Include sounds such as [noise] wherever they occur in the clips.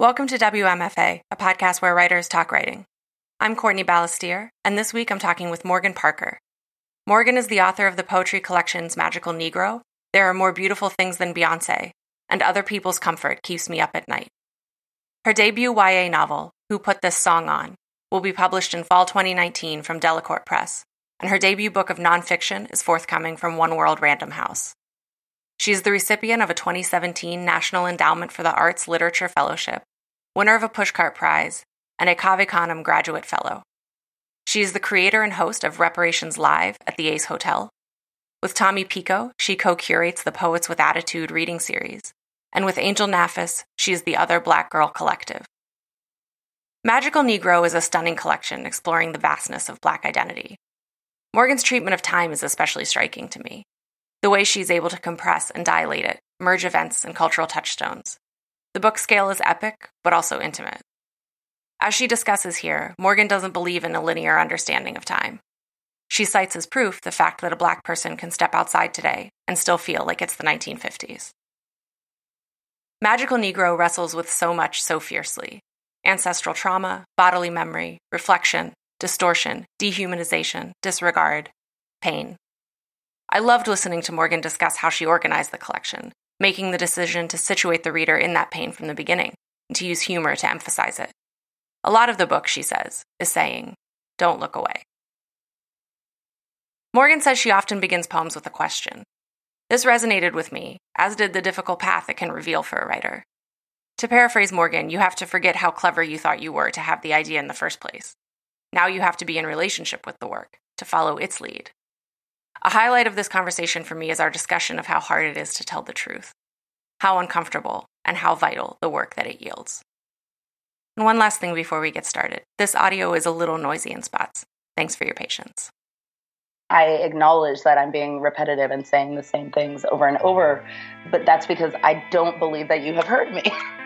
Welcome to WMFA, a podcast where writers talk writing. I'm Courtney Balestier, and this week I'm talking with Morgan Parker. Morgan is the author of the poetry collections Magical Negro, There Are More Beautiful Things Than Beyonce, and Other People's Comfort Keeps Me Up at Night. Her debut YA novel, Who Put This Song On, will be published in fall 2019 from Delacorte Press, and her debut book of nonfiction is forthcoming from One World Random House. She is the recipient of a 2017 National Endowment for the Arts Literature Fellowship, winner of a Pushcart Prize, and a Cave Canem Graduate Fellow. She is the creator and host of Reparations Live at the Ace Hotel. With Tommy Pico, she co curates the Poets with Attitude reading series, and with Angel Nafis, she is the Other Black Girl Collective. Magical Negro is a stunning collection exploring the vastness of Black identity. Morgan's treatment of time is especially striking to me the way she's able to compress and dilate it, merge events and cultural touchstones. The book scale is epic, but also intimate. As she discusses here, Morgan doesn't believe in a linear understanding of time. She cites as proof the fact that a black person can step outside today and still feel like it's the 1950s. Magical Negro wrestles with so much so fiercely ancestral trauma, bodily memory, reflection, distortion, dehumanization, disregard, pain. I loved listening to Morgan discuss how she organized the collection, making the decision to situate the reader in that pain from the beginning and to use humor to emphasize it. A lot of the book, she says, is saying, don't look away. Morgan says she often begins poems with a question. This resonated with me, as did the difficult path it can reveal for a writer. To paraphrase Morgan, you have to forget how clever you thought you were to have the idea in the first place. Now you have to be in relationship with the work, to follow its lead. A highlight of this conversation for me is our discussion of how hard it is to tell the truth, how uncomfortable and how vital the work that it yields. And one last thing before we get started this audio is a little noisy in spots. Thanks for your patience. I acknowledge that I'm being repetitive and saying the same things over and over, but that's because I don't believe that you have heard me. [laughs]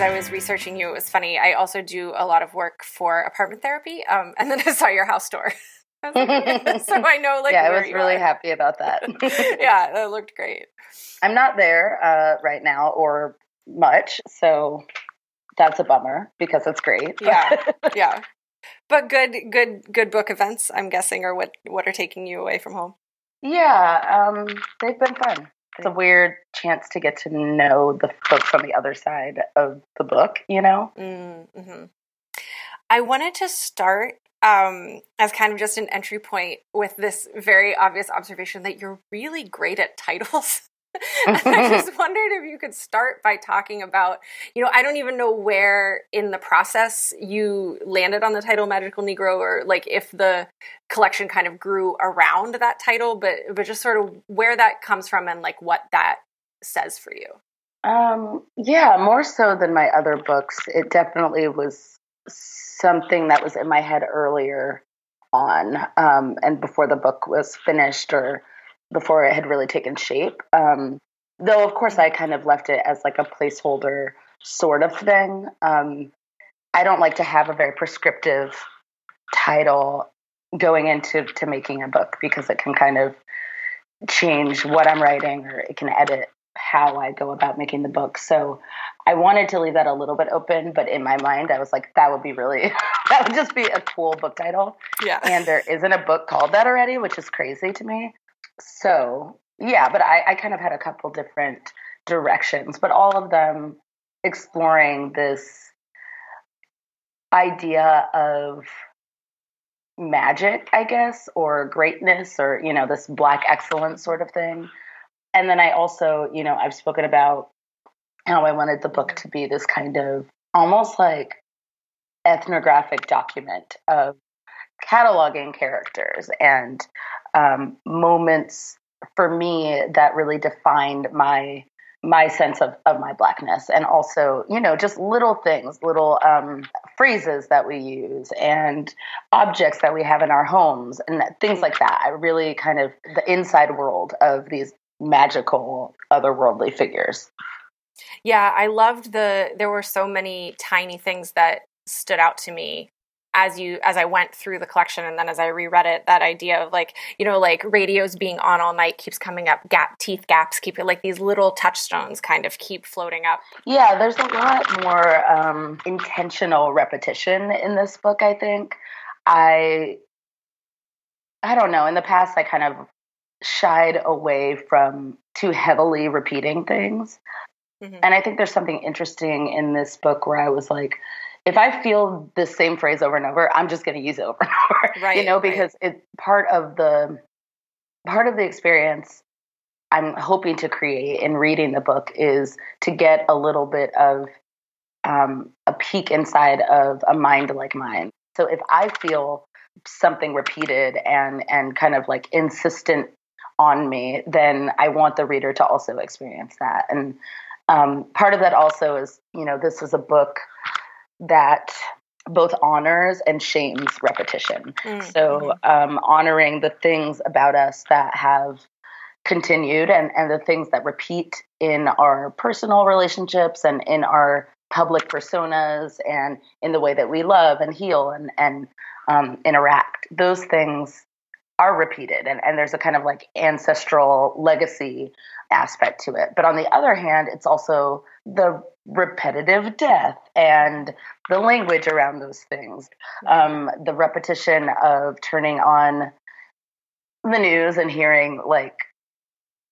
as I was researching you, it was funny. I also do a lot of work for apartment therapy, um, and then [laughs] I saw your house tour. [laughs] I like, [laughs] so I know, like, yeah, I was really are. happy about that. yeah, that looked great. I'm not there uh, right now, or much, so that's a bummer because it's great. yeah, yeah, but good, good, good book events. I'm guessing, or what what are taking you away from home? Yeah, um, they've been fun it's a weird chance to get to know the folks on the other side of the book, you know? Mm-hmm. I wanted to start um, as kind of just an entry point with this very obvious observation that you're really great at titles. [laughs] I just [laughs] wondered if you could start by talking about, you know, I don't even know where in the process you landed on the title Magical Negro or like if the collection kind of grew around that title, but but just sort of where that comes from and like what that says for you. Um, yeah, more so than my other books. It definitely was something that was in my head earlier on um, and before the book was finished or before it had really taken shape. Um, though, of course, I kind of left it as like a placeholder sort of thing. Um, I don't like to have a very prescriptive title going into to making a book because it can kind of change what I'm writing or it can edit how I go about making the book. So I wanted to leave that a little bit open, but in my mind, I was like, that would be really, [laughs] that would just be a cool book title. Yeah. And there isn't a book called that already, which is crazy to me so yeah, but I, I kind of had a couple different directions, but all of them exploring this idea of magic, I guess, or greatness, or, you know, this black excellence sort of thing. And then I also, you know, I've spoken about how I wanted the book to be this kind of almost like ethnographic document of cataloging characters and um, moments for me that really defined my my sense of, of my blackness. And also you know just little things little um, phrases that we use and objects that we have in our homes and things like that. I really kind of the inside world of these magical otherworldly figures. Yeah i loved the there were so many tiny things that stood out to me as you as I went through the collection and then as I reread it, that idea of like you know like radios being on all night keeps coming up, gap teeth gaps keep it like these little touchstones kind of keep floating up. Yeah, there's a lot more um, intentional repetition in this book. I think I I don't know. In the past, I kind of shied away from too heavily repeating things. Mm-hmm. And I think there's something interesting in this book where I was like, if I feel the same phrase over and over, I'm just going to use it over and [laughs] over. Right. You know, because right. it's part of the part of the experience I'm hoping to create in reading the book is to get a little bit of um, a peek inside of a mind like mine. So if I feel something repeated and and kind of like insistent on me, then I want the reader to also experience that. And um, part of that also is, you know, this is a book that both honors and shames repetition. Mm-hmm. So, um, honoring the things about us that have continued and, and the things that repeat in our personal relationships and in our public personas and in the way that we love and heal and, and um, interact. Those things are repeated and, and there's a kind of like ancestral legacy aspect to it. But on the other hand, it's also the repetitive death and the language around those things, um, the repetition of turning on the news and hearing like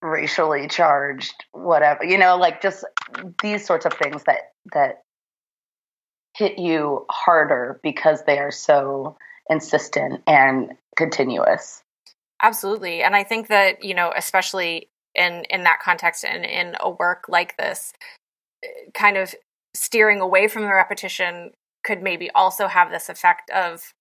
racially charged whatever you know like just these sorts of things that that hit you harder because they are so insistent and continuous. Absolutely. And i think that you know especially in in that context and in a work like this kind of steering away from the repetition could maybe also have this effect of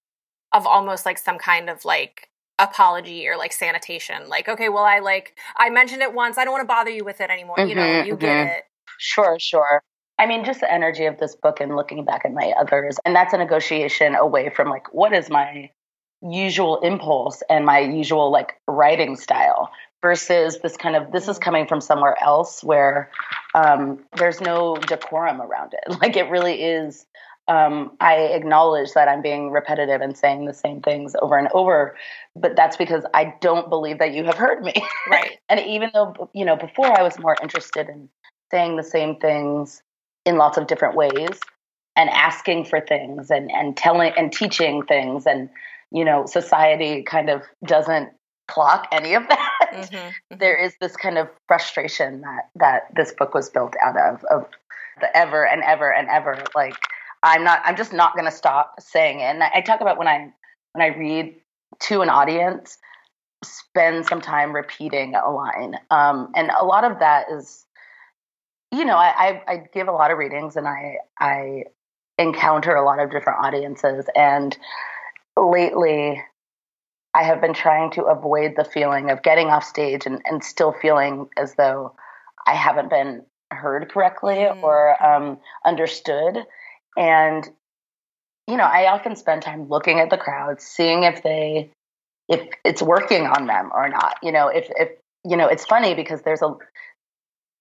of almost like some kind of like apology or like sanitation like okay well i like i mentioned it once i don't want to bother you with it anymore mm-hmm, you know you mm-hmm. get it. Sure sure. I mean just the energy of this book and looking back at my others and that's a negotiation away from like what is my usual impulse and my usual like writing style versus this kind of this is coming from somewhere else where um, there's no decorum around it. [laughs] Like it really is um, i acknowledge that i'm being repetitive and saying the same things over and over but that's because i don't believe that you have heard me. [laughs] Right. And even though you know before i was more interested in saying the same things in lots of different ways and asking for things and and telling and teaching things and you know society kind of doesn't clock any of that. Mm-hmm, mm-hmm. There is this kind of frustration that that this book was built out of of the ever and ever and ever like I'm not I'm just not going to stop saying it. And I talk about when I when I read to an audience spend some time repeating a line. Um, and a lot of that is you know, I, I, I give a lot of readings and I I encounter a lot of different audiences and lately I have been trying to avoid the feeling of getting off stage and, and still feeling as though I haven't been heard correctly mm. or um, understood. And, you know, I often spend time looking at the crowd, seeing if they, if it's working on them or not. You know, if, if, you know, it's funny because there's a,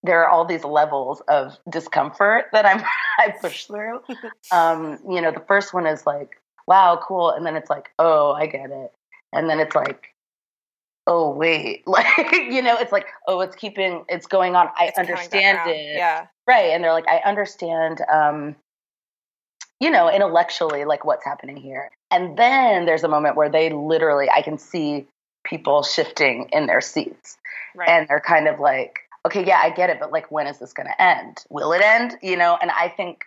there are all these levels of discomfort that I'm, [laughs] I push through. [laughs] Um, you know, the first one is like, wow, cool. And then it's like, oh, I get it and then it's like oh wait [laughs] like you know it's like oh it's keeping it's going on. I it's understand it. Yeah. Right and they're like i understand um you know intellectually like what's happening here. And then there's a moment where they literally i can see people shifting in their seats. Right. and they're kind of like okay yeah i get it but like when is this going to end? Will it end? You know and i think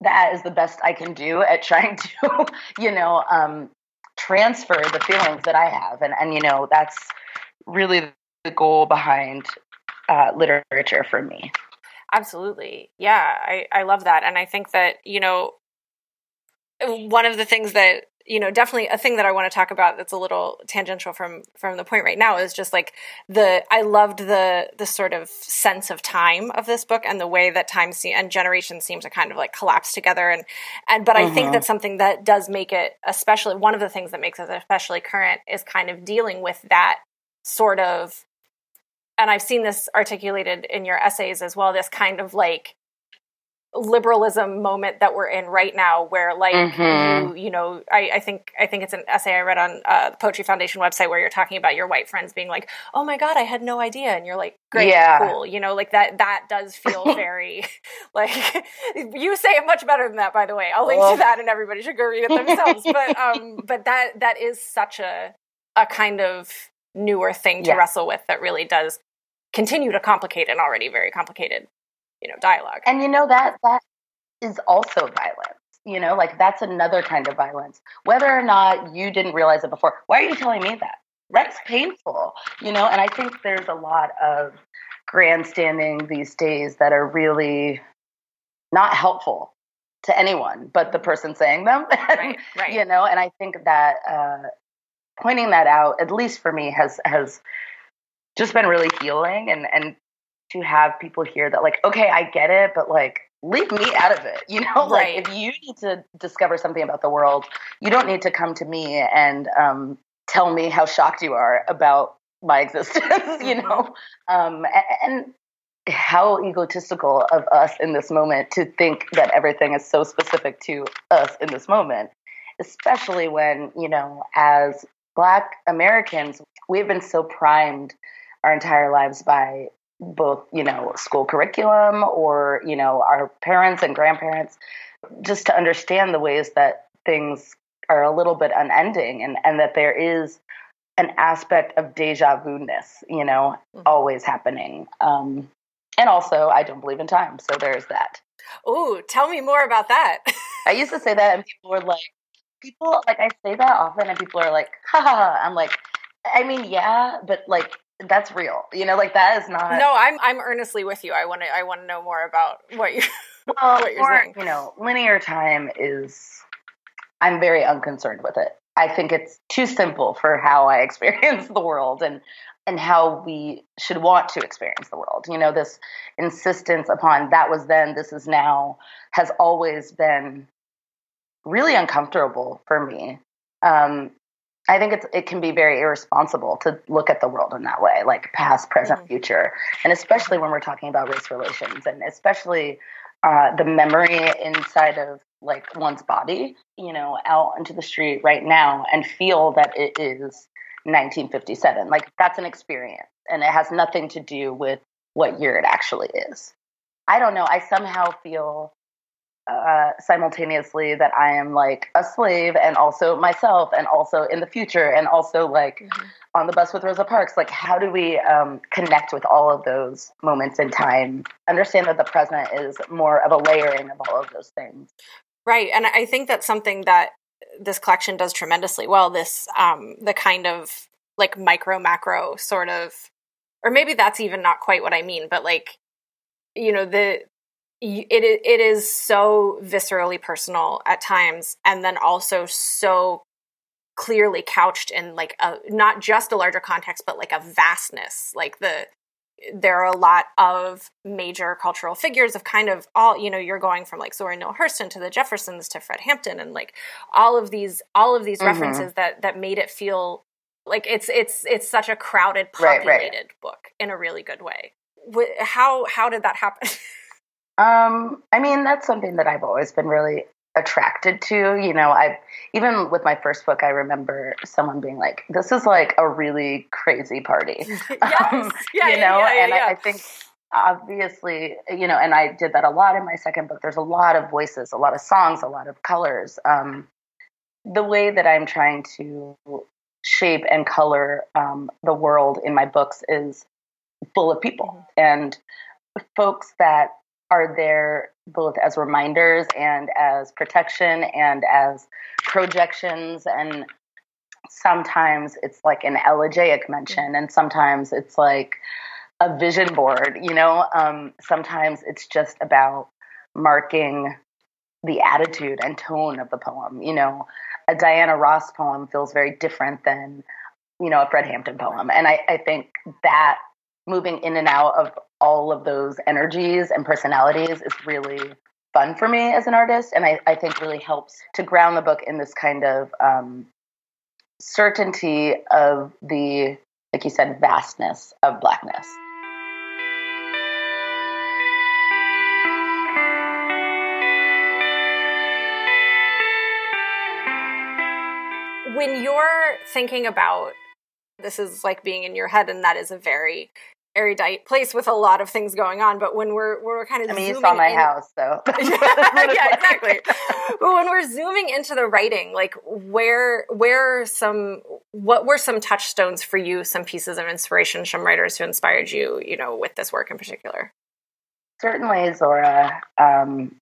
that is the best i can do at trying [laughs] to you know um transfer the feelings that I have. And, and you know, that's really the goal behind uh, literature for me. Absolutely. Yeah, I, I love that. And I think that, you know, one of the things that you know definitely a thing that i want to talk about that's a little tangential from from the point right now is just like the i loved the the sort of sense of time of this book and the way that time se- and generation seem to kind of like collapse together and and but mm-hmm. i think mm-hmm. that something that does make it especially one of the things that makes it especially current is kind of dealing with that sort of and i've seen this articulated in your essays as well this kind of like liberalism moment that we're in right now where like mm-hmm. you you know I, I think i think it's an essay i read on uh, the poetry foundation website where you're talking about your white friends being like oh my god i had no idea and you're like great yeah. cool you know like that that does feel [laughs] very [laughs] like [laughs] you say it much better than that by the way i'll link well. to that and everybody should go read it themselves but um but that that is such a a kind of newer thing to yeah. wrestle with that really does continue to complicate an already very complicated you know dialogue. And you know that that is also violence you know like that's another kind of violence. Whether or not you didn't realize it before why are you telling me that? That's painful you know and i think there's a lot of grandstanding these days that are really not helpful to anyone but the person saying them. Right, right. [laughs] you know and i think that uh, pointing that out at least for me has has just been really healing and and to have people hear that like okay i get it but like leave me out of it [laughs] you know right. like if you need to discover something about the world you don't need to come to me and um, tell me how shocked you are about my [laughs] existence mm-hmm. you know um, and, and how egotistical of us in this moment to think that everything is so specific to us in this moment especially when you know as black americans we've been so primed our entire lives by both you know school curriculum or you know our parents and grandparents just to understand the ways that things are a little bit unending and and that there is an aspect of deja vu ness you know mm-hmm. always happening. Um and also i don't believe in time so there's that. Oh tell me more about that. I used to say that and people were like people like i say that often and people are like ha ha ha. I'm like i mean yeah but like that's real. You know, like that is not. No, I'm I'm earnestly with you. I want to I want to know more about what you [laughs] well, what you're saying. You know, linear time is. I'm very unconcerned with it. I think it's too simple for how I [laughs] experience the world and and how we should want to experience the world. You know, this insistence upon that was then, this is now, has always been really uncomfortable for me. Um, I think it's it can be very irresponsible to look at the world in that way, like past, present, mm-hmm. future, and especially when we're talking about race relations, and especially uh, the memory inside of like one's body, you know, out into the street right now and feel that it is 1957. Like that's an experience, and it has nothing to do with what year it actually is. I don't know. I somehow feel uh, simultaneously that I am like a slave and also myself and also in the future and also like mm-hmm. on the bus with Rosa Parks. Like, how do we um, connect with all of those moments in time? Understand that the present is more of a layering of all of those things. Right. And I think that's something that this collection does tremendously well. This, um, the kind of like micro macro sort of, or maybe that's even not quite what I mean, but like, you know, the, it it is so viscerally personal at times and then also so clearly couched in like a not just a larger context but like a vastness like the there are a lot of major cultural figures of kind of all you know you're going from like Zora Neale Hurston to the Jeffersons to Fred Hampton and like all of these all of these mm-hmm. references that that made it feel like it's it's it's such a crowded populated right, right. book in a really good way how how did that happen [laughs] Um, I mean, that's something that I've always been really attracted to. You know, I even with my first book, I remember someone being like, "This is like a really crazy party," [laughs] yes. [laughs] um, yeah, you know, yeah, yeah, and I, I think obviously, you know, and I did that a lot in my second book. There's a lot of voices, a lot of songs, a lot of colors. Um, the way that I'm trying to shape and color um, the world in my books is full of people mm-hmm. and folks that are there both as reminders and as protection and as projections. And sometimes it's like an elegiac mention and sometimes it's like a vision board you know? Um, sometimes it's just about marking the attitude and tone of the poem you know? A diana ross poem feels very different than you know a fred hampton poem. And i, I think that moving in and out of all of those energies and personalities is really fun for me as an artist. And I, I think really helps to ground the book in this kind of um, certainty of the like you said vastness of blackness. When you're thinking about this is like being in your head and that is a very erudite place with a lot of things going on. But when we're when we're kind of I mean, you saw my in, house, so [laughs] [laughs] yeah, exactly. but when we're zooming into the writing, like where where some what were some touchstones for you? Some pieces of inspiration, some writers who inspired you, you know, with this work in particular. Certainly, Zora. Um,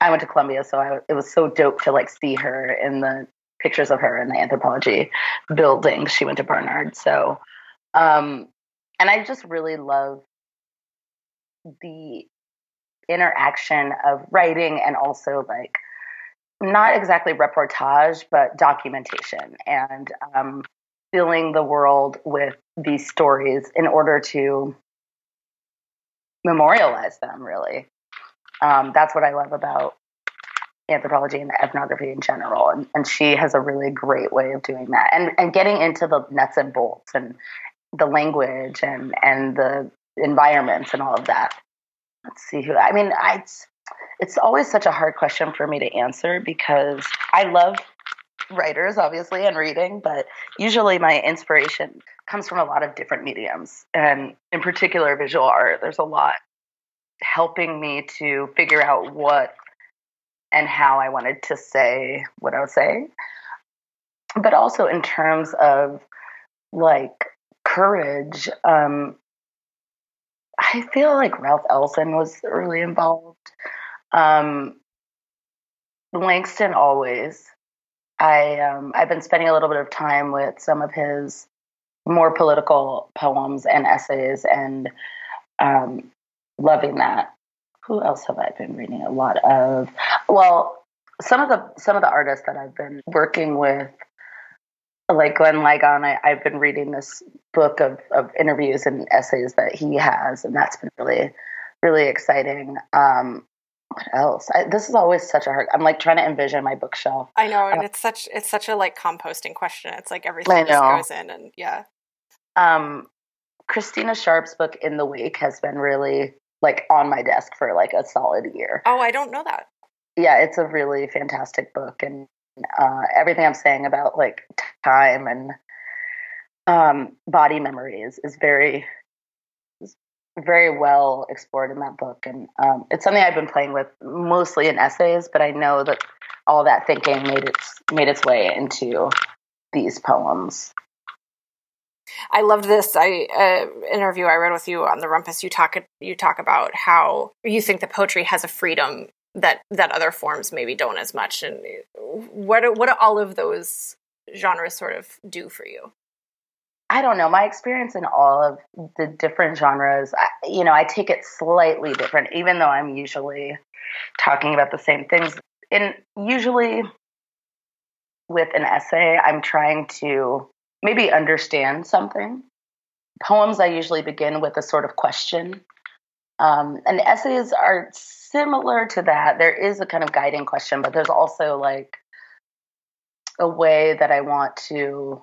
I went to Columbia, so I, it was so dope to like see her in the pictures of her in the anthropology building. She went to Barnard, so um, and I just really love the interaction of writing and also like not exactly reportage but documentation and um, filling the world with these stories in order to memorialize them really um, that's what i love about anthropology and ethnography in general and, and she has a really great way of doing that and and getting into the nuts and bolts and the language and and the environments and all of that. Let's see who. I mean, I, it's it's always such a hard question for me to answer because I love writers, obviously, and reading, but usually my inspiration comes from a lot of different mediums, and in particular, visual art. There's a lot helping me to figure out what and how I wanted to say what I was saying, but also in terms of like courage. Um, I feel like Ralph Ellison was really involved. Um, Langston always. I um, I've been spending a little bit of time with some of his more political poems and essays, and um, loving that. Who else have I been reading a lot of? Well, some of the some of the artists that I've been working with like Glenn Ligon, I, have been reading this book of, of interviews and essays that he has, and that's been really, really exciting. Um, what else? I, this is always such a hard. I'm like trying to envision my bookshelf. I know, and uh, it's such it's such a like composting question. It's like everything just goes in, and yeah. Um, Christina Sharpe's book In the Wake has been really like on my desk for like a solid year. Oh, I don't know that. Yeah, it's a really fantastic book, and uh, everything I'm saying about like time and um, body memories is very is very well explored in that book, and um, it's something I've been playing with mostly in essays. But I know that all that thinking made its made its way into these poems. I loved this I, uh, interview I read with you on the Rumpus. You talk you talk about how you think that poetry has a freedom that that other forms maybe don't as much. And what do, what do all of those genres sort of do for you? I don't know. My experience in all of the different genres I, you know i take it slightly different even though i'm usually talking about the same things. And usually with an essay i'm trying to maybe understand something poems i usually begin with a sort of question um, and essays are similar to that. There is a kind of guiding question, but there's also like a way that I want to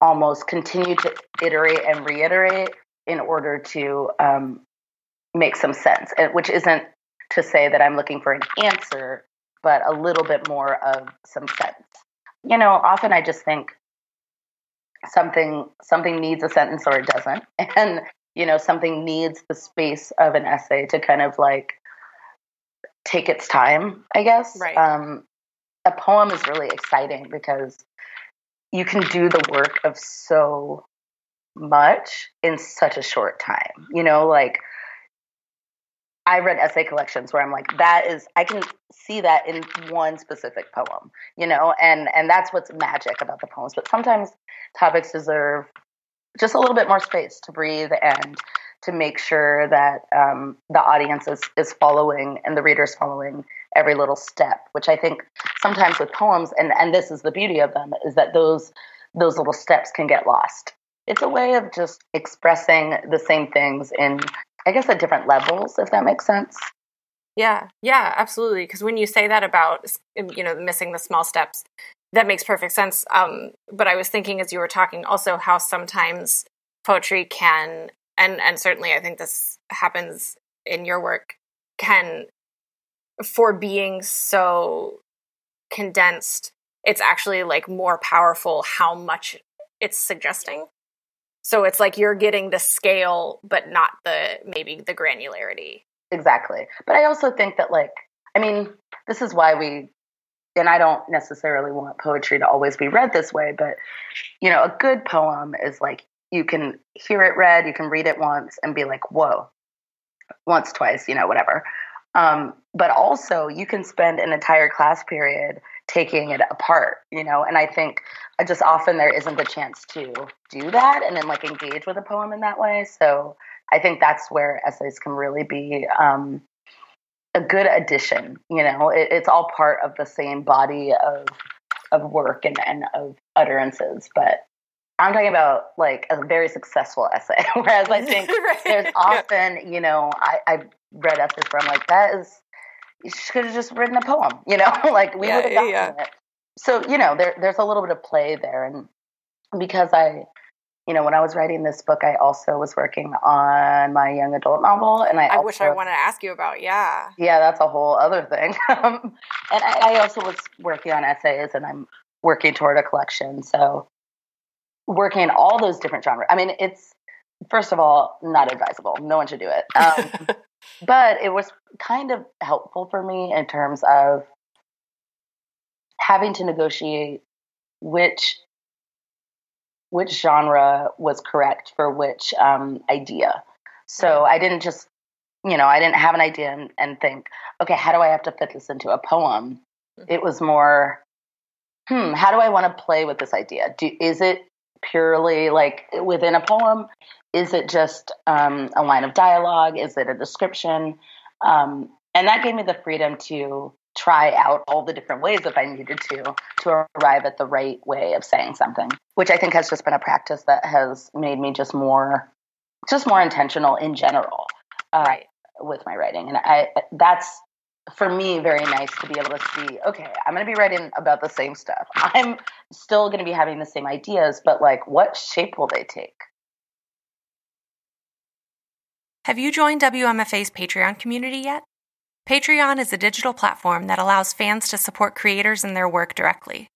almost continue to iterate and reiterate in order to um, make some sense, which isn't to say that I'm looking for an answer, but a little bit more of some sense. You know, often I just think something something needs a sentence or it doesn't, [laughs] and you know something needs the space of an essay to kind of like take its time i guess right. um, a poem is really exciting because you can do the work of so much in such a short time you know like I read essay collections where I'm like, that is, I can see that in one specific poem, you know, and and that's what's magic about the poems. But sometimes topics deserve just a little bit more space to breathe and to make sure that um, the audience is, is following and the reader's following every little step which i think sometimes with poems and, and this is the beauty of them is that those those little steps can get lost it's a way of just expressing the same things in i guess at different levels if that makes sense yeah yeah absolutely because when you say that about you know missing the small steps that makes perfect sense. Um, but I was thinking as you were talking also how sometimes poetry can, and and certainly I think this happens in your work, can for being so condensed it's actually like more powerful how much it's suggesting. So it's like you're getting the scale, but not the maybe the granularity. Exactly. But I also think that, like, I mean, this is why we, and I don't necessarily want poetry to always be read this way, but, you know, a good poem is like you can hear it read, you can read it once and be like, whoa, once, twice, you know, whatever. Um, but also, you can spend an entire class period taking it apart, you know, and I think just often there isn't the chance to do that and then like engage with a poem in that way. So I think that's where essays can really be um, a good addition. You know, it, it's all part of the same body of of work and, and of utterances, but I'm talking about like a very successful essay. [laughs] Whereas I think [laughs] right. there's often, you know, I, I've read essays where I'm like, that is, should have just written a poem, you know, [laughs] like we yeah, would have gotten yeah. it. So, you know, there, there's a little bit of play there. And because I, you know, when I was writing this book, I also was working on my young adult novel, and I, I also, wish I wanted to ask you about. Yeah, yeah, that's a whole other thing. [laughs] and I, I also was working on essays, and I'm working toward a collection. So working in all those different genres. I mean, it's first of all not advisable. No one should do it. [laughs] Um, but it was kind of helpful for me in terms of having to negotiate which which genre was correct for which um, idea. So I didn't just, you know, I didn't have an idea and, and think, okay, how do I have to fit this into a poem? Mm-hmm. It was more, hmm, how do I want to play with this idea? Do, is it purely like within a poem? Is it just um, a line of dialogue? Is it a description? Um, and that gave me the freedom to try out all the different ways if I needed to to arrive at the right way of saying something, which I think has just been a practice that has made me just more just more intentional in general uh, right. with my writing. And I that's for me very nice to be able to see okay i'm going to be writing about the same stuff i'm still going to be having the same ideas but like what shape will they take have you joined wmfa's patreon community yet? Patreon is a digital platform that allows fans to support creators and their work directly.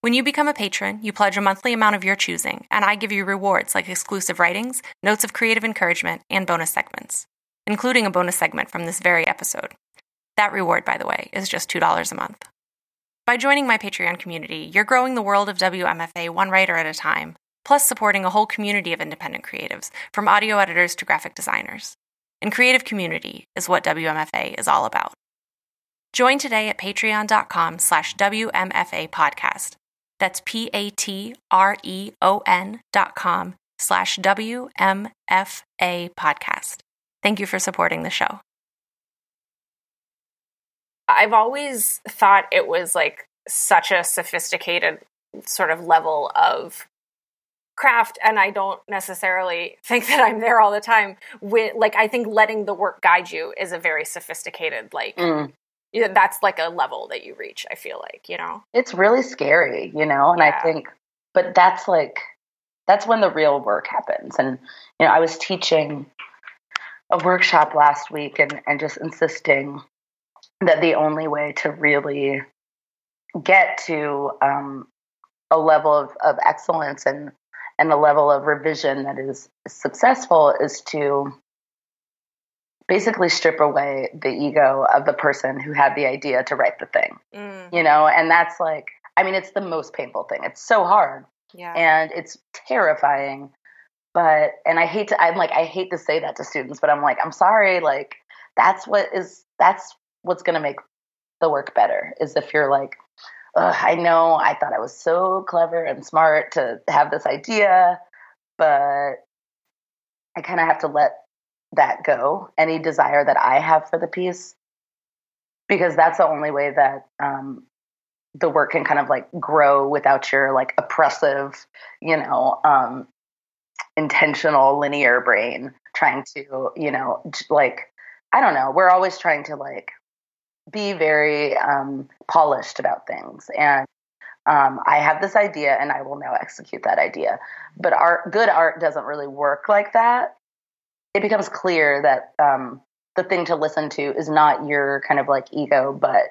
When you become a patron you pledge a monthly amount of your choosing and i give you rewards like exclusive writings notes of creative encouragement and bonus segments including a bonus segment from this very episode. That reward, by the way, is just $2 a month. By joining my Patreon community, you're growing the world of WMFA one writer at a time, plus supporting a whole community of independent creatives, from audio editors to graphic designers. And creative community is what WMFA is all about. Join today at patreon.com slash WMFA podcast. That's P-A-T-R-E-O-N dot com slash WMFA podcast. Thank you for supporting the show. I've always thought it was like such a sophisticated sort of level of craft and I don't necessarily think [laughs] that I'm there all the time with like I think letting the work guide you is a very sophisticated like mm. that's like a level that you reach I feel like you know it's really scary you know and yeah. I think but that's like that's when the real work happens and you know I was teaching a workshop last week and and just insisting that the only way to really get to um, a level of, of excellence and and a level of revision that is successful is to basically strip away the ego of the person who had the idea to write the thing mm. you know and that's like i mean it's the most painful thing it's so hard yeah. and it's terrifying but and i hate to i'm like i hate to say that to students but i'm like i'm sorry like that's what is that's what's going to make the work better is if you're like I know. I thought I was so clever and smart to have this idea, but I kind of have to let that go, any desire that I have for the piece, because that's the only way that um, the work can kind of like grow without your like oppressive, you know, um, intentional linear brain trying to, you know, like, I don't know, we're always trying to like be very um, polished about things. And um, I have this idea and I will now execute that idea. But art, good art doesn't really work like that. It becomes clear that um, the thing to listen to is not your kind of like ego, but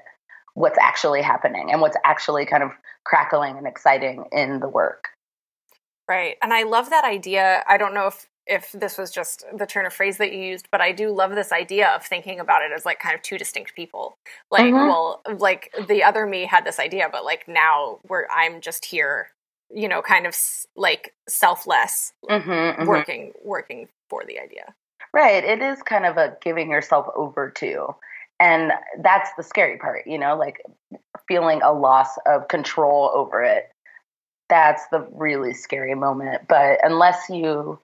what's actually happening and what's actually kind of crackling and exciting in the work. Right. And I love that idea. I don't know if if this was just the turn of phrase that you used, but I do love this idea of thinking about it as like kind of two distinct people. Like, mm-hmm. well, like the other me had this idea, but like now where I'm just here, you know, kind of like selfless, mm-hmm, mm-hmm. working working for the idea. Right. It is kind of a giving yourself over to. And that's the scary part, you know, like feeling a loss of control over it. That's the really scary moment. But unless you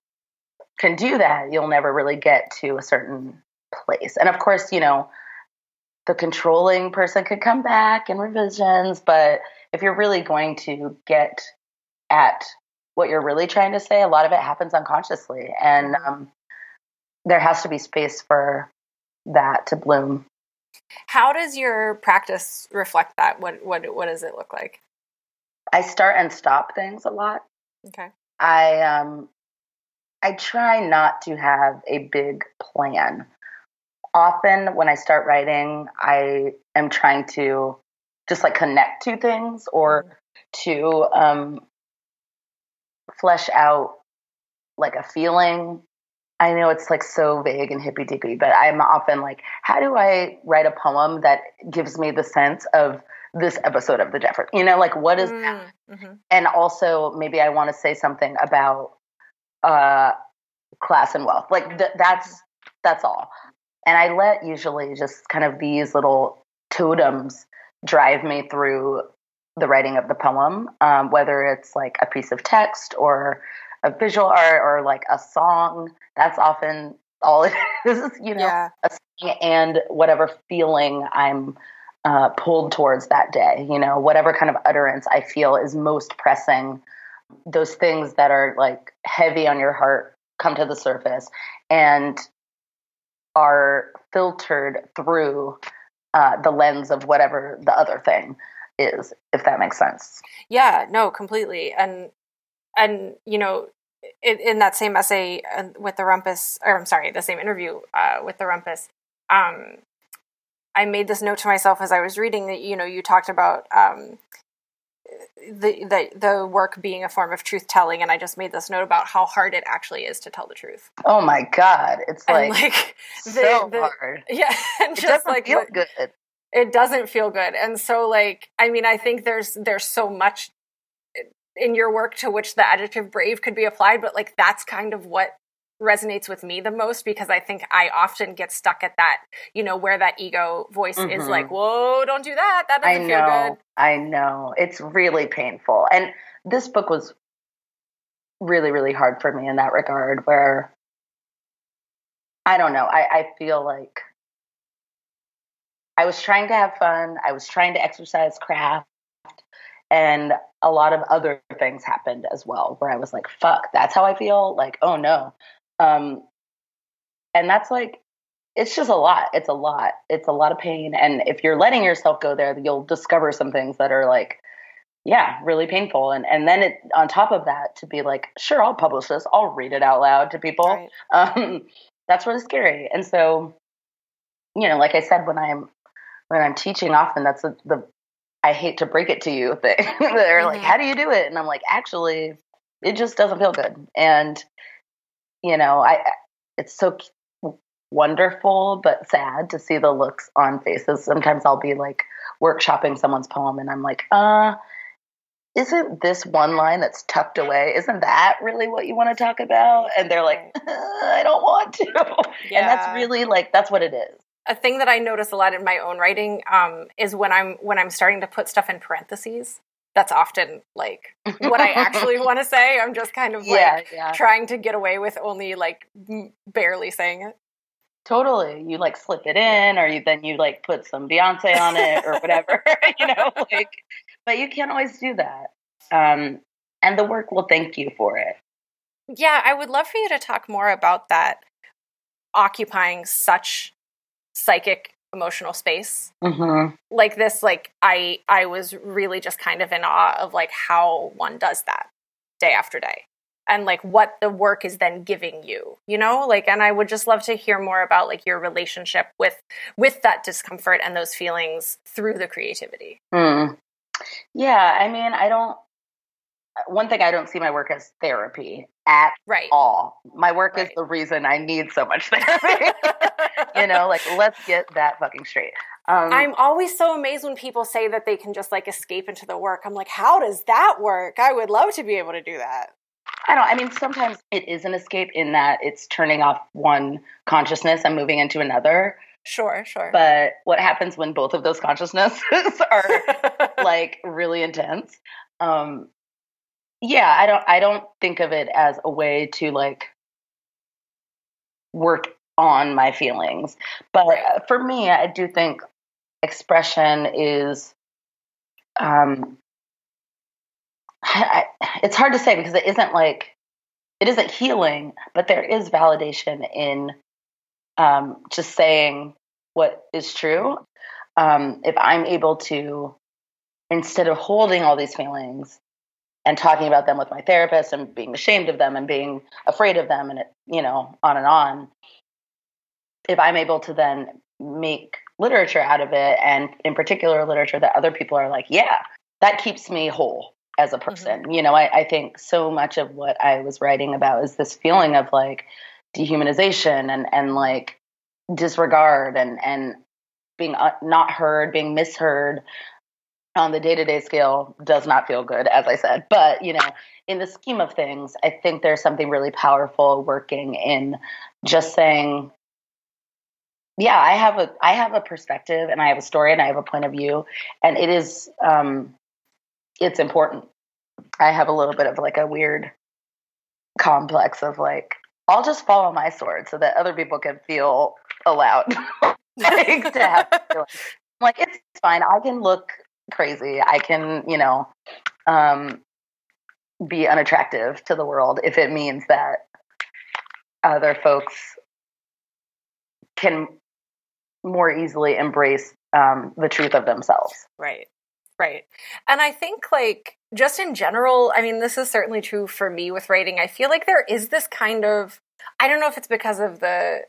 can do that, you'll never really get to a certain place. And of course, you know, the controlling person could come back in revisions, but if you're really going to get at what you're really trying to say, a lot of it happens unconsciously. And mm-hmm. um, there has to be space for that to bloom. How does your practice reflect that? What what what does it look like? I start and stop things a lot. Okay. I um I try not to have a big plan. Often when I start writing, I am trying to just like connect to things or mm-hmm. to um, flesh out like a feeling. I know it's like so vague and hippy dippy, but I'm often like, how do I write a poem that gives me the sense of this episode of the Jeffers? You know, like what is mm, mm-hmm. And also, maybe I want to say something about uh, class and wealth. Like th- that's that's all. And I let usually just kind of these little totems drive me through the writing of the poem, um, whether it's like a piece of text or a visual art or like a song. That's often all it [laughs] is, you know, yeah. and whatever feeling I'm uh, pulled towards that day, you know, whatever kind of utterance I feel is most pressing those things that are like heavy on your heart come to the surface and are filtered through uh, the lens of whatever the other thing is if that makes sense. Yeah no completely. And and you know in, in that same essay uh, with the rumpus or i'm sorry the same interview uh, with the rumpus um, i made this note to myself as i was reading that you know you talked about um, the, the the work being a form of truth telling and i just made this note about how hard it actually is to tell the truth. Oh my god. It's like, like [laughs] the, so the, hard. [laughs] yeah and just like feel good. it doesn't feel good. And so like i mean i think there's there's so much in your work to which the adjective brave could be applied but like that's kind of what resonates with me the most because I think I often get stuck at that, you know, where that ego voice mm-hmm. is like, whoa, don't do that. That doesn't I feel know, good. I know. It's really painful. And this book was really, really hard for me in that regard, where I don't know. I, I feel like I was trying to have fun, I was trying to exercise craft. And a lot of other things happened as well where I was like, fuck, that's how I feel. Like, oh no, um, and that's like, it's just a lot. It's a lot. It's a lot of pain. And if you're letting yourself go there, you'll discover some things that are like, yeah, really painful. And and then it on top of that to be like, sure, I'll publish this. I'll read it out loud to people. Right. [laughs] Um, that's really scary. And so, you know, like I said, when I'm when I'm teaching, often that's a, the I hate to break it to you [laughs] thing. They're mm-hmm. like, how do you do it? And I'm like, actually, it just doesn't feel good. And you know, I it's so wonderful but sad to see the looks on faces. Sometimes I'll be like workshopping someone's poem and I'm like, uh, isn't this one line that's tucked away, isn't that really what you want to talk about? And they're like, uh, I don't want to. Yeah. [laughs] And that's really like, that's what it is. A thing that I notice a lot in my own writing um, is when I'm when I'm starting to put stuff in parentheses that's often like what I actually [laughs] want to say. I'm just kind of like yeah, yeah. trying to get away with only like barely saying it. Totally. You like slip it in or you then you like put some Beyonce on it or whatever, [laughs] [laughs] you know, like but you can't always do that. Um and the work will thank you for it. Yeah, I would love for you to talk more about that occupying such psychic emotional space mm-hmm. like this like i i was really just kind of in awe of like how one does that day after day and like what the work is then giving you you know like and i would just love to hear more about like your relationship with with that discomfort and those feelings through the creativity mm. yeah i mean i don't one thing i don't see my work as therapy at right. all my work right. is the reason i need so much [laughs] therapy you know like let's get that fucking straight um, I'm always so amazed when people say that they can just like escape into the work. I'm like, how does that work? I would love to be able to do that. I don't. I mean, sometimes it is an escape in that it's turning off one consciousness and moving into another. Sure, sure. But what happens when both of those consciousnesses [laughs] are [laughs] like really intense? Um, yeah, I don't. I don't think of it as a way to like work on my feelings. But right. for me, I do think expression is um, I, it's hard to say because it isn't like it isn't healing, but there is validation in um, just saying what is true. Um, if I'm able to, instead of holding all these feelings and talking about them with my therapist and being ashamed of them and being afraid of them and it, you know, on and on, if I'm able to then make literature out of it and in particular literature that other people are like, yeah, that keeps me whole as a mm-hmm. person. Mm-hmm. You know, I, I think so much of what I was writing about is this feeling of like dehumanization and and like disregard and and being uh, not heard, being misheard on the day-to-day scale does not feel good as I said. But, you know, in the scheme of things, I think there's something really powerful working in just saying yeah, I have a I have a perspective and I have a story and I have a point of view and it is um it's important. I have a little bit of like a weird complex of like, I'll just follow my sword so that other people can feel allowed like, [laughs] to have [laughs] like it's fine. I can look crazy. I can, you know, um, be unattractive to the world if it means that other folks can more easily embrace um, the truth of themselves. Right. Right. And I think, like, just in general, I mean, this is certainly true for me with writing. I feel like there is this kind of, I don't know if it's because of the,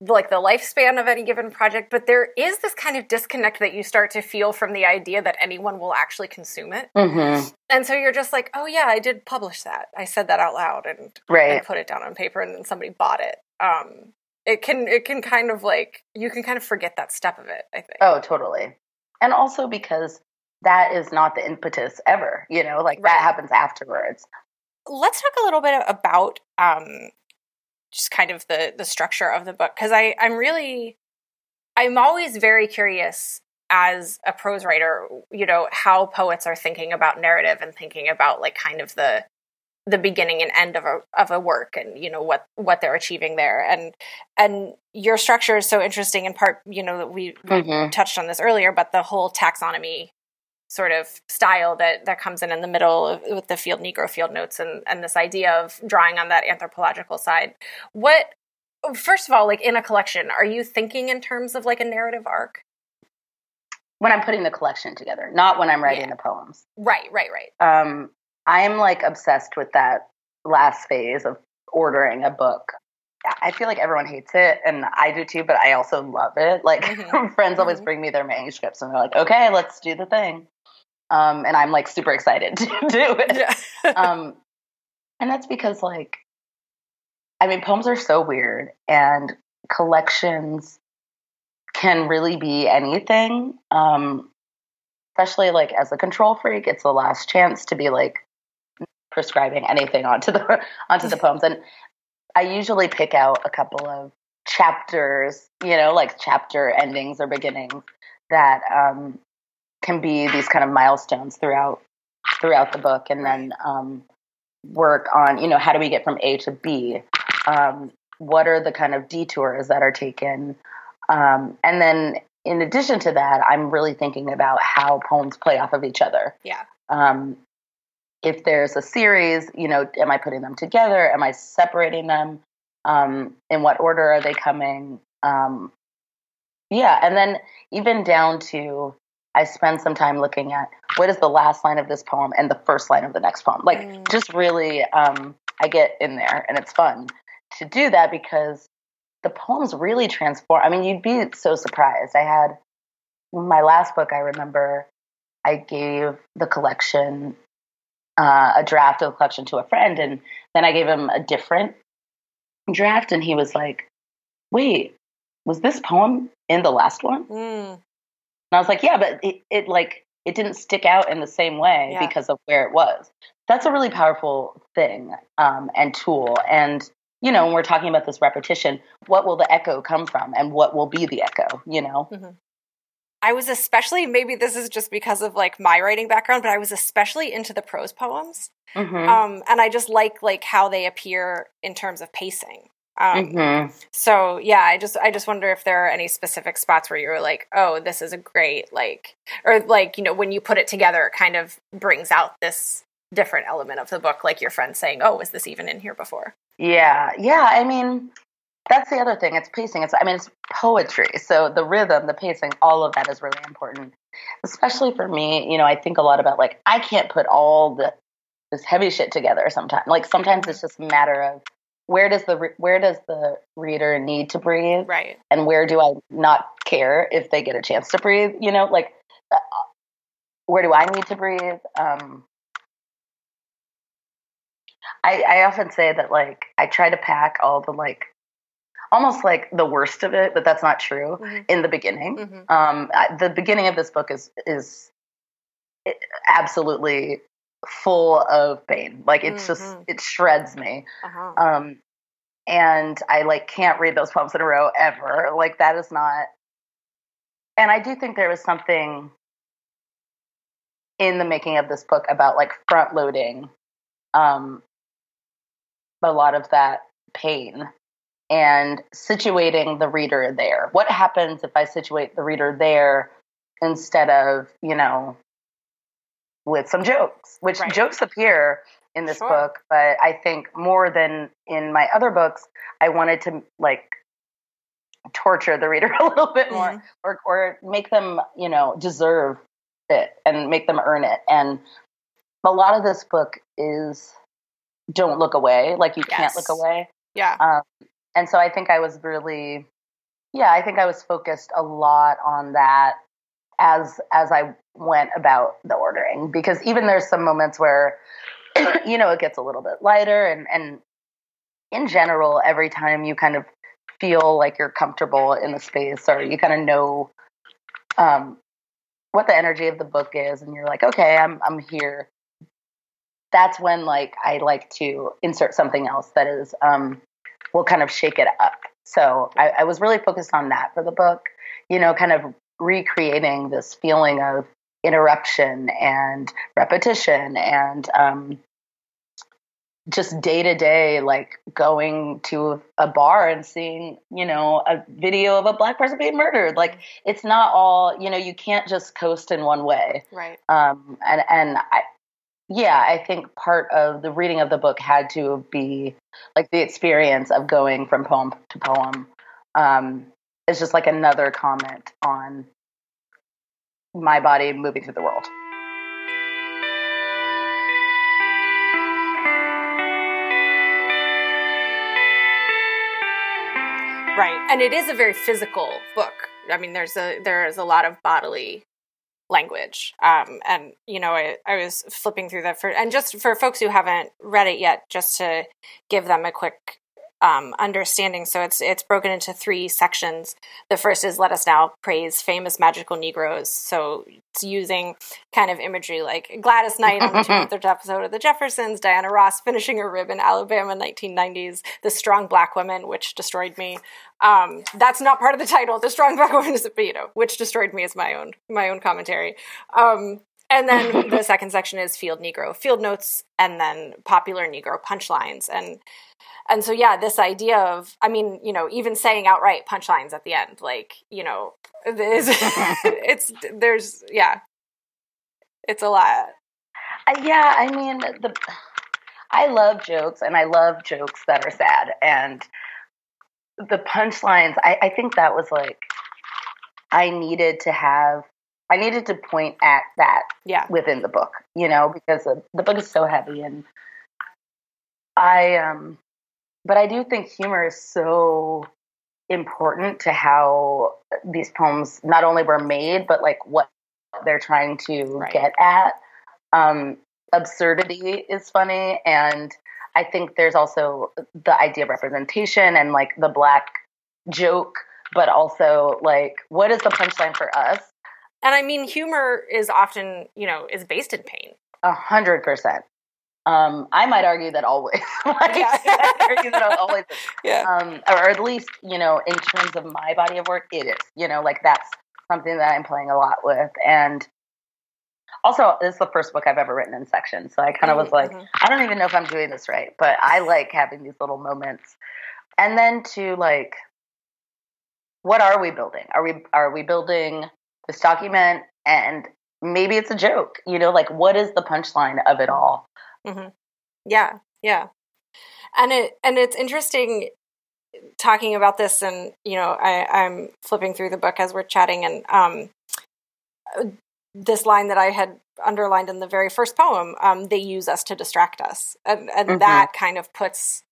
like the lifespan of any given project, but there is this kind of disconnect that you start to feel from the idea that anyone will actually consume it. Mm-hmm. And so you're just like, oh yeah, I did publish that. I said that out loud and, right. and put it down on paper, and then somebody bought it. Um, it can it can kind of like you can kind of forget that step of it. I think. Oh, totally. And also because that is not the impetus ever, you know, like right. that happens afterwards. Let's talk a little bit about um, just kind of the the structure of the book because I I'm really I'm always very curious as a prose writer, you know, how poets are thinking about narrative and thinking about like kind of the the beginning and end of a of a work and you know what what they're achieving there and and your structure is so interesting in part you know we, we mm-hmm. touched on this earlier but the whole taxonomy sort of style that that comes in in the middle of, with the field negro field notes and and this idea of drawing on that anthropological side what first of all like in a collection are you thinking in terms of like a narrative arc when i'm putting the collection together not when i'm writing yeah. the poems right right right um i'm like obsessed with that last phase of ordering a book I feel like everyone hates it, and I do too. But I also love it. Like mm-hmm. [laughs] friends always mm-hmm. bring me their manuscripts, and they're like, "Okay, let's do the thing." Um, and I'm like super excited [laughs] to do it. Yeah. [laughs] um, and that's because like, I mean, poems are so weird and collections can really be anything. Um, especially like as a control freak, it's the last chance to be like prescribing anything onto the [laughs] onto the poems. And I usually pick out a couple of chapters, you know, like chapter endings or beginnings that um, can be these kind of milestones throughout throughout the book, and then um, work on you know how do we get from A to B? Um, what are the kind of detours that are taken? Um, and then in addition to that, I'm really thinking about how poems play off of each other. Yeah. Um, if there's a series, you know, am I putting them together? Am I separating them? Um, in what order are they coming? Um, yeah, and then even down to I spend some time looking at what is the last line of this poem and the first line of the next poem. Like mm. just really um, I get in there and it's fun to do that because the poems really transform. I mean, you'd be so surprised. I had my last book, I remember I gave the collection, uh, a draft of the collection to a friend, and then I gave him a different draft, and he was like, Wait, was this poem in the last one? Mm. And I was like, Yeah, but it, it like, it didn't stick out in the same way Yeah. because of where it was. That's a really powerful thing um, and tool. And you know, when we're talking about this repetition, what will the echo come from, and what will be the echo? You know, I was especially maybe this is just because of like my writing background, but I was especially into the prose poems. Mhm. Um, and I just like like how they appear in terms of pacing. Um, Mhm. So yeah, I just I just wonder if there are any specific spots where you're like, oh, this is a great like, or like you know when you put it together, it kind of brings out this different element of the book, like your friend saying, oh, was this even in here before? Yeah, yeah. I mean, that's the other thing. It's pacing. It's I mean, it's poetry. So the rhythm, the pacing, all of that is really important. Especially for me, you know, I think a lot about like I can't put all the this heavy shit together sometimes. Like sometimes it's just a matter of where does the re- where does the reader need to breathe Right. and where do I not care if they get a chance to breathe, you know? Like uh, where do I need to breathe? Um I, I often say that like I try to pack all the like almost like the worst of it, but that's not true Mhm. in the beginning. Mhm. Um, I- the beginning of this book is is absolutely full of pain. Like it's just Mhm. it shreds me. Uh-huh. Um, and I like can't read those poems in a row ever. Like that is not. And I do think there was something in the making of this book about like front loading um, a lot of that pain and situating the reader there. What happens if I situate the reader there instead of, you know, with some jokes, which Right. jokes appear in this Sure. book, but I think more than in my other books, I wanted to like torture the reader [laughs] a little bit more Mhm. or or make them, you know, deserve it and make them earn it. And a lot of this book is don't look away, like you can't look away. Yeah. Um, and so I think I was really, yeah, I think I was focused a lot on that as as I went about the ordering because even there's some moments where [clears throat] you know it gets a little bit lighter and and in general every time you kind of feel like you're comfortable in the space or you kind of know um, what the energy of the book is and you're like okay I'm I'm here that's when like I like to insert something else that is um, will kind of shake it up. So I, I was really focused on that for the book, you know, kind of recreating this feeling of interruption and repetition and um, just day to day, like going to a bar and seeing, you know, a video of a black person being murdered. Like it's not all, you know, you can't just coast in one way Right. um, and and I, yeah, I think part of the reading of the book had to be like the experience of going from poem to poem. Um, it's just like another comment on my body moving through the world. Right. And it is a very physical book. I mean, there's a there is a lot of bodily language. Um, and you know, I, I was flipping through that for and just for folks who haven't read it yet, just to give them a quick um, understanding. So it's it's broken into three sections. The first is "Let us now praise famous magical Negroes." So it's using kind of imagery like Gladys Knight on the [laughs] 200th episode of The Jeffersons, Diana Ross finishing her rib in Alabama 1990s, The Strong Black Woman, which destroyed me. Um, that's not part of the title. The Strong Black Woman is, you know, which destroyed me is my own my own commentary. Um, and then [laughs] the second section is Field Negro Field Notes, and then Popular Negro punchlines and and so yeah this idea of i mean you know even saying outright punchlines at the end like you know [laughs] is [laughs] it's there's yeah it's a lot Uh, yeah, I mean the. I love jokes, and I love jokes that are sad, and the punchlines. I, I think that was like I needed to have. I needed to point at that yeah within the book, you know, because the, the book is so heavy and I um, but I do think humor is so important to how these poems not only were made, but like what they're trying to right. get at. Um, absurdity is funny, and I think there's also the idea of representation and like the black joke, but also like what is the punchline for us? And I mean, humor is often, you know, is based in pain. A hundred percent. Um, I might argue that always. [laughs] like, I [laughs] argue that always. Yeah. Um, or at least, you know, in terms of my body of work, it is. You know, like that's something that I'm playing a lot with. And also, this is the first book I've ever written in section. So I kind of mm-hmm, was like, mm-hmm. I don't even know if I'm doing this right, but I like having these little moments. And then to like, what are we building? Are we are we building this document and maybe it's a joke? You know, like what is the punchline of it all? Mm-hmm. Yeah, yeah. And it and it's interesting talking about this and you know I, i'm flipping through the book as we're chatting and um, this line that I had underlined in the very first poem, um, they use us to distract us. And, and mm-hmm. that kind of puts,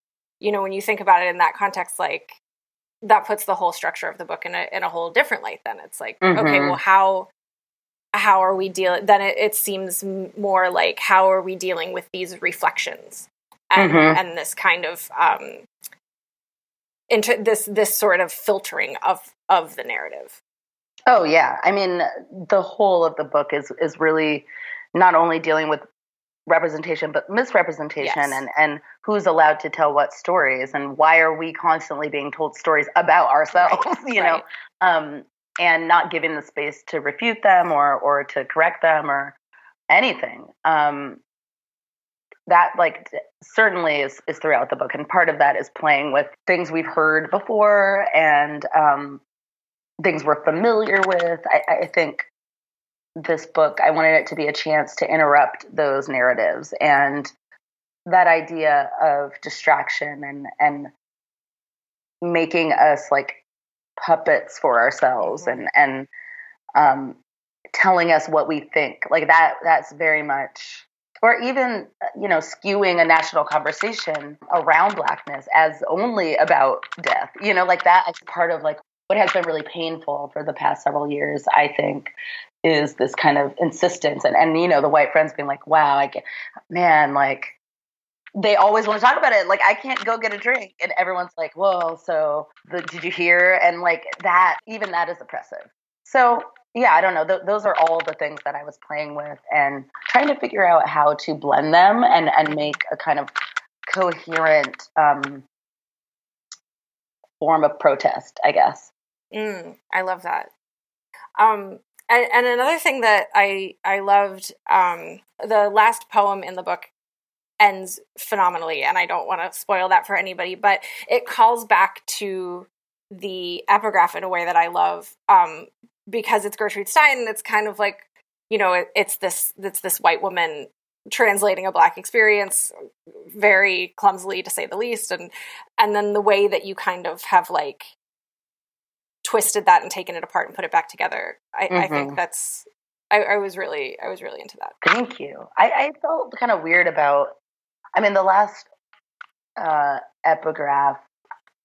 you know, when you think about it in that context, like that puts the whole structure of the book in a, in a whole different light. Then it's like, mm-hmm. okay, well, how, how are we dealing? Then it, it, seems more like, how are we dealing with these reflections and, mm-hmm. and this kind of, um, into this, this sort of filtering of, of the narrative. Oh yeah, I mean the whole of the book is is really not only dealing with representation but misrepresentation yes. and and who's allowed to tell what stories and why are we constantly being told stories about ourselves, [laughs] right. you right. know, um, and not giving the space to refute them or or to correct them or anything. Um, that like certainly is is throughout the book and part of that is playing with things we've heard before and um, things we're familiar with. I, I think this book, I wanted it to be a chance to interrupt those narratives and that idea of distraction and and making us like puppets for ourselves mm-hmm. and and um, telling us what we think like that that's very much or even you know skewing a national conversation around blackness as only about death you know like that is part of like what has been really painful for the past several years, I think, is this kind of insistence and, and you know, the white friends being like, wow, I get, man, like, they always want to talk about it. Like, I can't go get a drink. And everyone's like, whoa, so the, did you hear? And like that, even that is oppressive. So, yeah, I don't know. Th- those are all the things that I was playing with and trying to figure out how to blend them and, and make a kind of coherent um, form of protest, I guess. Mm, I love that. Um, and, and, another thing that I I loved, um, the last poem in the book ends phenomenally, and I don't want to spoil that for anybody, but it calls back to the epigraph in a way that I love, um, because it's Gertrude Stein, it's kind of like you know it, it's this it's this white woman translating a black experience very clumsily to say the least and and then the way that you kind of have like twisted that and taken it apart and put it back together. I, mm-hmm. I think mm-hmm. that's I, I, was really I was really into that. Thank you. I, I felt kind of weird about. I mean, the last uh, epigraph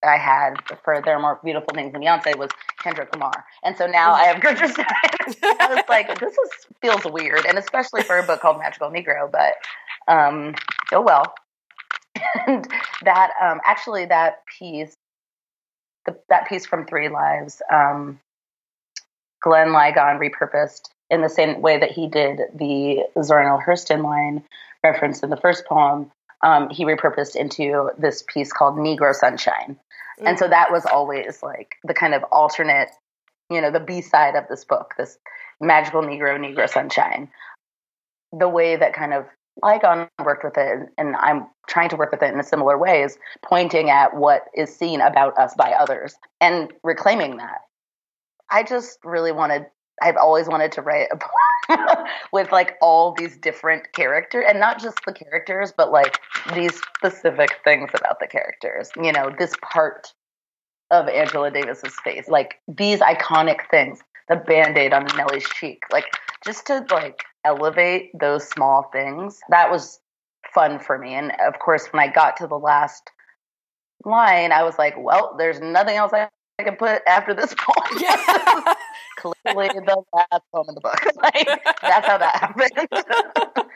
I had for "There Are More Beautiful Things Than Beyonce" was Kendrick Lamar, and so now I have [laughs] Gertrude Stein. I was like, this is, feels weird, and especially for a book called Magical Negro. But um, oh well. [laughs] and that um, actually that piece the, that piece from Three Lives, um, Glenn Ligon repurposed in the same way that he did the Zora Neale Hurston line referenced in the first poem. Um, he repurposed into this piece called Negro Sunshine. Mm-hmm. And so that was always like the kind of alternate, you know, the B side of this book, this magical Negro, Negro Sunshine. The way that kind of Ligon worked with it, and I'm trying to work with it in a similar way, is pointing at what is seen about us by others and reclaiming that. I just really wanted, I've always wanted to write a [laughs] poem with like all these different characters, and not just the characters, but like these specific things about the characters. You know, this part of Angela Davis's face, like these iconic things, the band aid on Nelly's cheek, like just to like elevate those small things. That was fun for me. And of course, when I got to the last line, I was like, well, there's nothing else I, I can put after this [laughs] poem. [laughs] Yeah. Clearly, the last poem in the book. [laughs] like, that's how that happened.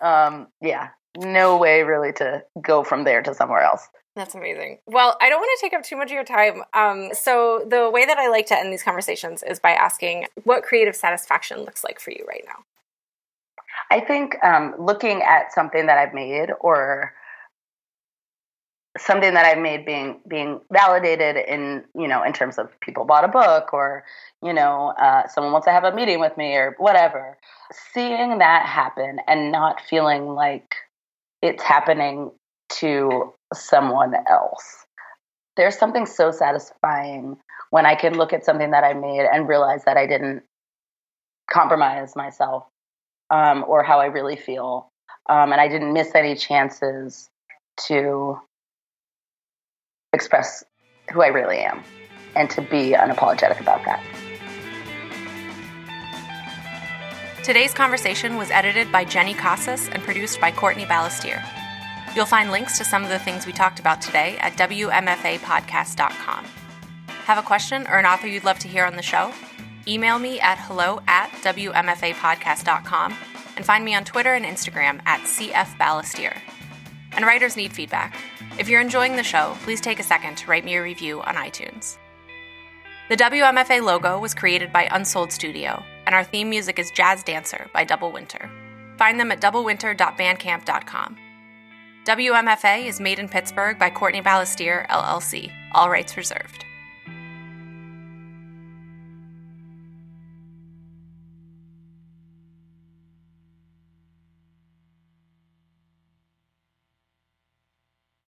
um, yeah, no way really to go from there to somewhere else. That's amazing. Well, I don't want to take up too much of your time. Um, so, the way that I like to end these conversations is by asking what creative satisfaction looks like for you right now. I think um, looking at something that I've made or something that I've made being being validated in you know in terms of people bought a book or you know uh, someone wants to have a meeting with me or whatever, seeing that happen and not feeling like it's happening to someone else. There's something so satisfying when I can look at something that I made and realize that I didn't compromise myself um, or how I really feel. Um, and I didn't miss any chances to express who I really am and to be unapologetic about that. Today's conversation was edited by Jenny Casas and produced by Courtney Balestier. You'll find links to some of the things we talked about today at WMFApodcast.com. Have a question or an author you'd love to hear on the show? Email me at hello at WMFApodcast.com and find me on Twitter and Instagram at CFBalestier. And writers need feedback. If you're enjoying the show, please take a second to write me a review on iTunes. The WMFA logo was created by Unsold Studio, and our theme music is Jazz Dancer by Double Winter. Find them at doublewinter.bandcamp.com. WMFA is made in Pittsburgh by Courtney Balestier, LLC. All rights reserved.